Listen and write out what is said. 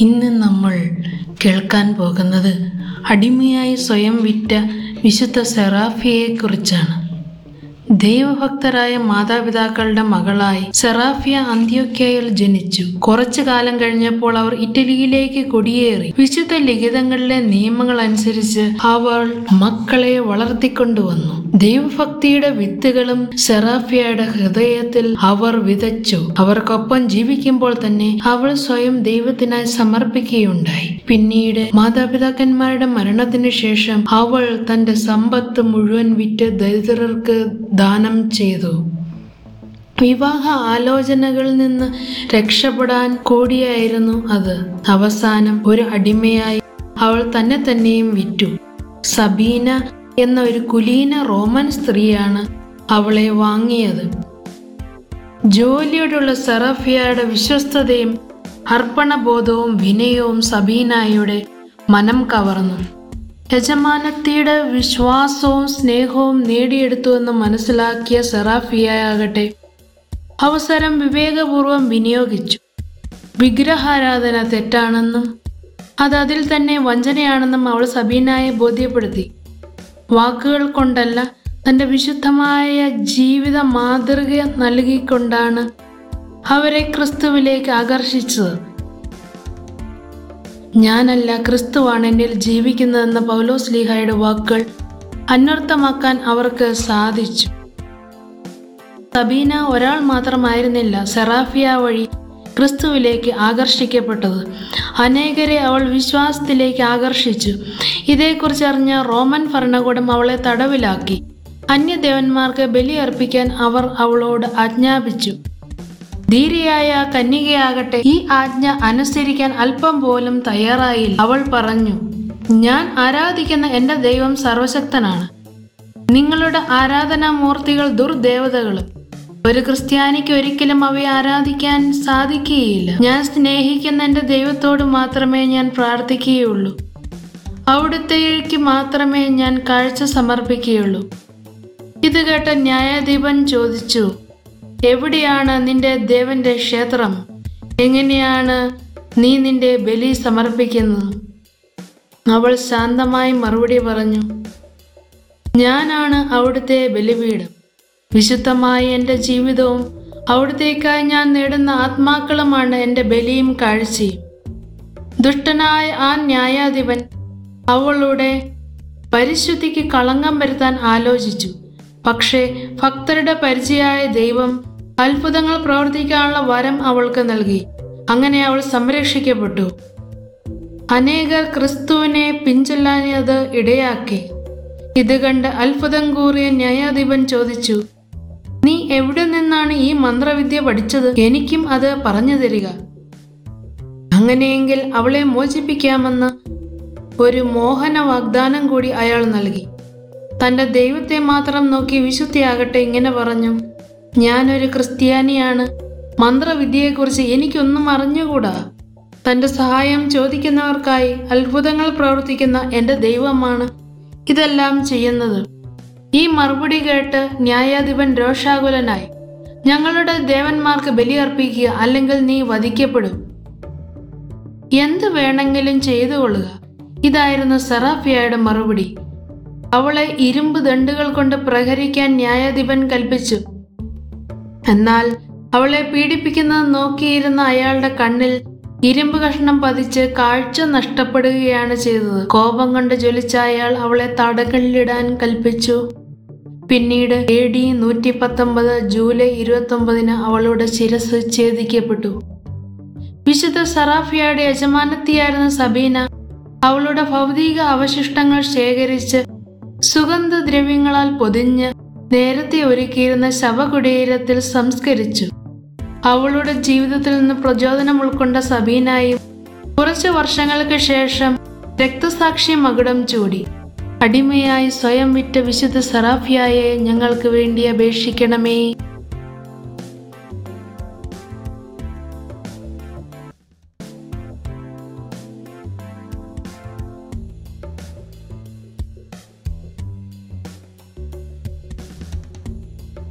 ഇന്ന് നമ്മൾ കേൾക്കാൻ പോകുന്നത് അടിമയായി സ്വയം വിറ്റ വിശുദ്ധ സെറാഫിയെക്കുറിച്ചാണ്. ദൈവഭക്തരായ മാതാപിതാക്കളുടെ മകളായി സെറാഫിയ അന്ത്യോക്യയിൽ ജനിച്ചു. കുറച്ചു കാലം കഴിഞ്ഞപ്പോൾ അവർ ഇറ്റലിയിലേക്ക് കൊടിയേറി. വിശുദ്ധ ലിഖിതങ്ങളിലെ നിയമങ്ങൾ അനുസരിച്ച് അവൾ മക്കളെ വളർത്തിക്കൊണ്ടുവന്നു. ദൈവഭക്തിയുടെ വിത്തുകളും സെറാഫിയയുടെ ഹൃദയത്തിൽ അവർ വിതച്ചു. അവർക്കൊപ്പം ജീവിക്കുമ്പോൾ തന്നെ അവൾ സ്വയം ദൈവത്തിനായി സമർപ്പിക്കുകയുണ്ടായി. പിന്നീട് മാതാപിതാക്കന്മാരുടെ മരണത്തിനു ശേഷം അവൾ തന്റെ സമ്പത്ത് മുഴുവൻ വിറ്റ് ദരിദ്രർക്ക് ദാനം ചെയ്തു. വിവാഹ ആലോചനകളിൽ നിന്ന് രക്ഷപ്പെടാൻ കൂടിയായിരുന്നു അത്. അവസാനം ഒരു അടിമയായി അവൾ തന്നെ തന്നെയും വിറ്റു. സബീന എന്ന ഒരു കുലീന റോമൻ സ്ത്രീയാണ് അവളെ വാങ്ങിയത്. ജോലിയോടുള്ള സെറഫിയയുടെ വിശ്വസ്തതയും അർപ്പണബോധവും വിനയവും സബീനായുടെ മനം കവർന്നു. യജമാനത്തിയുടെ വിശ്വാസവും സ്നേഹവും നേടിയെടുത്തുവെന്ന് മനസ്സിലാക്കിയ സെറാഫിയാകട്ടെ അവസരം വിവേകപൂർവം വിനിയോഗിച്ചു. വിഗ്രഹാരാധന തെറ്റാണെന്നും അത് അതിൽ തന്നെ വഞ്ചനയാണെന്നും അവൾ സബീനായെ ബോധ്യപ്പെടുത്തി. വാക്കുകൾ കൊണ്ടല്ല തന്റെ വിശുദ്ധമായ ജീവിത മാതൃക നൽകിക്കൊണ്ടാണ് അവരെ ക്രിസ്തുവിലേക്ക് ആകർഷിച്ചത്. ഞാനല്ല ക്രിസ്തുവാണ് എന്നിൽ ജീവിക്കുന്നതെന്ന പൗലോസ് ലീഹയുടെ വാക്കുകൾ അന്വർത്ഥമാക്കാൻ അവർക്ക് സാധിച്ചു. സബീന ഒരാൾ മാത്രമായിരുന്നില്ല സെറാഫിയ വഴി ക്രിസ്തുവിലേക്ക് ആകർഷിക്കപ്പെട്ടത്. അനേകരെ അവൾ വിശ്വാസത്തിലേക്ക് ആകർഷിച്ചു. ഇതേക്കുറിച്ച് അറിഞ്ഞ റോമൻ ഭരണകൂടം അവളെ തടവിലാക്കി. അന്യദേവന്മാർക്ക് ബലിയർപ്പിക്കാൻ അവർ അവളോട് ആജ്ഞാപിച്ചു. ധീരയായ കന്യകയാകട്ടെ ഈ ആജ്ഞ അനുസരിക്കാൻ അല്പം പോലും തയ്യാറായില്ല. അവൾ പറഞ്ഞു ഞാൻ ആരാധിക്കുന്ന എന്റെ ദൈവം സർവശക്തനാണ്. നിങ്ങളുടെ ആരാധനാമൂർത്തികൾ ദുർദേവതകളും ഒരു ക്രിസ്ത്യാനിക്ക് ഒരിക്കലും അവയെ ആരാധിക്കാൻ സാധിക്കുകയില്ല. ഞാൻ സ്നേഹിക്കുന്ന എന്റെ ദൈവത്തോട് മാത്രമേ ഞാൻ പ്രാർത്ഥിക്കുകയുള്ളൂ. അവിടുത്തേക്ക് മാത്രമേ ഞാൻ കാഴ്ച സമർപ്പിക്കുകയുള്ളൂ. ഇത് കേട്ട ന്യായാധിപൻ ചോദിച്ചു എവിടെയാണ് നിന്റെ ദേവന്റെ ക്ഷേത്രം? എങ്ങനെയാണ് നീ നിന്റെ ബലി സമർപ്പിക്കുന്നത്? അവൾ ശാന്തമായി മറുപടി പറഞ്ഞു ഞാനാണ് അവിടുത്തെ ബലിപീഠം. വിശുദ്ധമായ എന്റെ ജീവിതവും അവിടത്തേക്കായി ഞാൻ നേടുന്ന ആത്മാക്കളുമാണ് എന്റെ ബലിയും കാഴ്ചയും. ദുഷ്ടനായ ആ ന്യായാധിപൻ അവളുടെ പരിശുദ്ധിക്ക് കളങ്കം വരുത്താൻ ആലോചിച്ചു. പക്ഷേ ഭക്തരുടെ പരിചയമായ ദൈവം അത്ഭുതങ്ങൾ പ്രവർത്തിക്കാനുള്ള വരം അവൾക്ക് നൽകി. അങ്ങനെ അവൾ സംരക്ഷിക്കപ്പെട്ടു. അനേകർ ക്രിസ്തുവിനെ പിഞ്ചൊല്ലാനത് ഇടയാക്കി. ഇത് കണ്ട് അത്ഭുതം കൂറിയ ന്യായാധിപൻ ചോദിച്ചു നീ എവിടെ നിന്നാണ് ഈ മന്ത്രവിദ്യ പഠിച്ചത്? എനിക്കും അത് പറഞ്ഞു തരിക. അങ്ങനെയെങ്കിൽ അവളെ മോചിപ്പിക്കാമെന്ന് ഒരു മോഹന വാഗ്ദാനം കൂടി അയാൾ നൽകി. തന്റെ ദൈവത്തെ മാത്രം നോക്കി വിശുദ്ധിയാകട്ടെ ഇങ്ങനെ പറഞ്ഞു. ഞാനൊരു ക്രിസ്ത്യാനിയാണ്. മന്ത്രവിദ്യയെക്കുറിച്ച് എനിക്കൊന്നും അറിഞ്ഞുകൂടാ? തന്റെ സഹായം ചോദിക്കുന്നവർക്കായി അത്ഭുതങ്ങൾ പ്രവർത്തിക്കുന്ന എന്റെ ദൈവമാണ് ഇതെല്ലാം ചെയ്യുന്നത്. ഈ മറുപടി കേട്ട് ന്യായാധിപൻ രോഷാകുലനായി. ഞങ്ങളുടെ ദേവന്മാർക്ക് ബലിയർപ്പിക്കുക അല്ലെങ്കിൽ നീ വധിക്കപ്പെടും. എന്ത് വേണമെങ്കിലും ചെയ്തു കൊള്ളുക ഇതായിരുന്നു സെറാഫിയയുടെ മറുപടി. അവളെ ഇരുമ്പ് ദണ്ടുകൾ കൊണ്ട് പ്രഹരിക്കാൻ ന്യായാധിപൻ കൽപ്പിച്ചു. എന്നാൽ അവളെ പീഡിപ്പിക്കുന്നത് നോക്കിയിരുന്ന അയാളുടെ കണ്ണിൽ ഇരുമ്പ് കഷ്ണം പതിച്ച് കാഴ്ച നഷ്ടപ്പെടുകയാണ് ചെയ്തത്. കോപം കണ്ട് ജ്വലിച്ച അയാൾ അവളെ തടകളിലിടാൻ കൽപ്പിച്ചു. പിന്നീട് എ ഡി നൂറ്റി പത്തൊമ്പത് ജൂലൈ ഇരുപത്തി ഒമ്പതിന് അവളുടെ ശിരസ് ഛേദിക്കപ്പെട്ടു. വിശുദ്ധ സറാഫിയയുടെ യജമാനത്തിയായിരുന്ന സബീന അവളുടെ ഭൗതിക അവശിഷ്ടങ്ങൾ ശേഖരിച്ച് സുഗന്ധദ്രവ്യങ്ങളാൽ പൊതിഞ്ഞ് നേരത്തെ ഒരുക്കിയിരുന്ന ശവകുടീരത്തിൽ സംസ്കരിച്ചു. അവളുടെ ജീവിതത്തിൽ നിന്ന് പ്രചോദനം ഉൾക്കൊണ്ട സബീനായും കുറച്ചു വർഷങ്ങൾക്ക് ശേഷം രക്തസാക്ഷി മകുടം ചൂടി. അടിമയായി സ്വയം വിറ്റ വിശുദ്ധ സറാഫിയായെ ഞങ്ങൾക്ക് വേണ്ടി അപേക്ഷിക്കണമേ.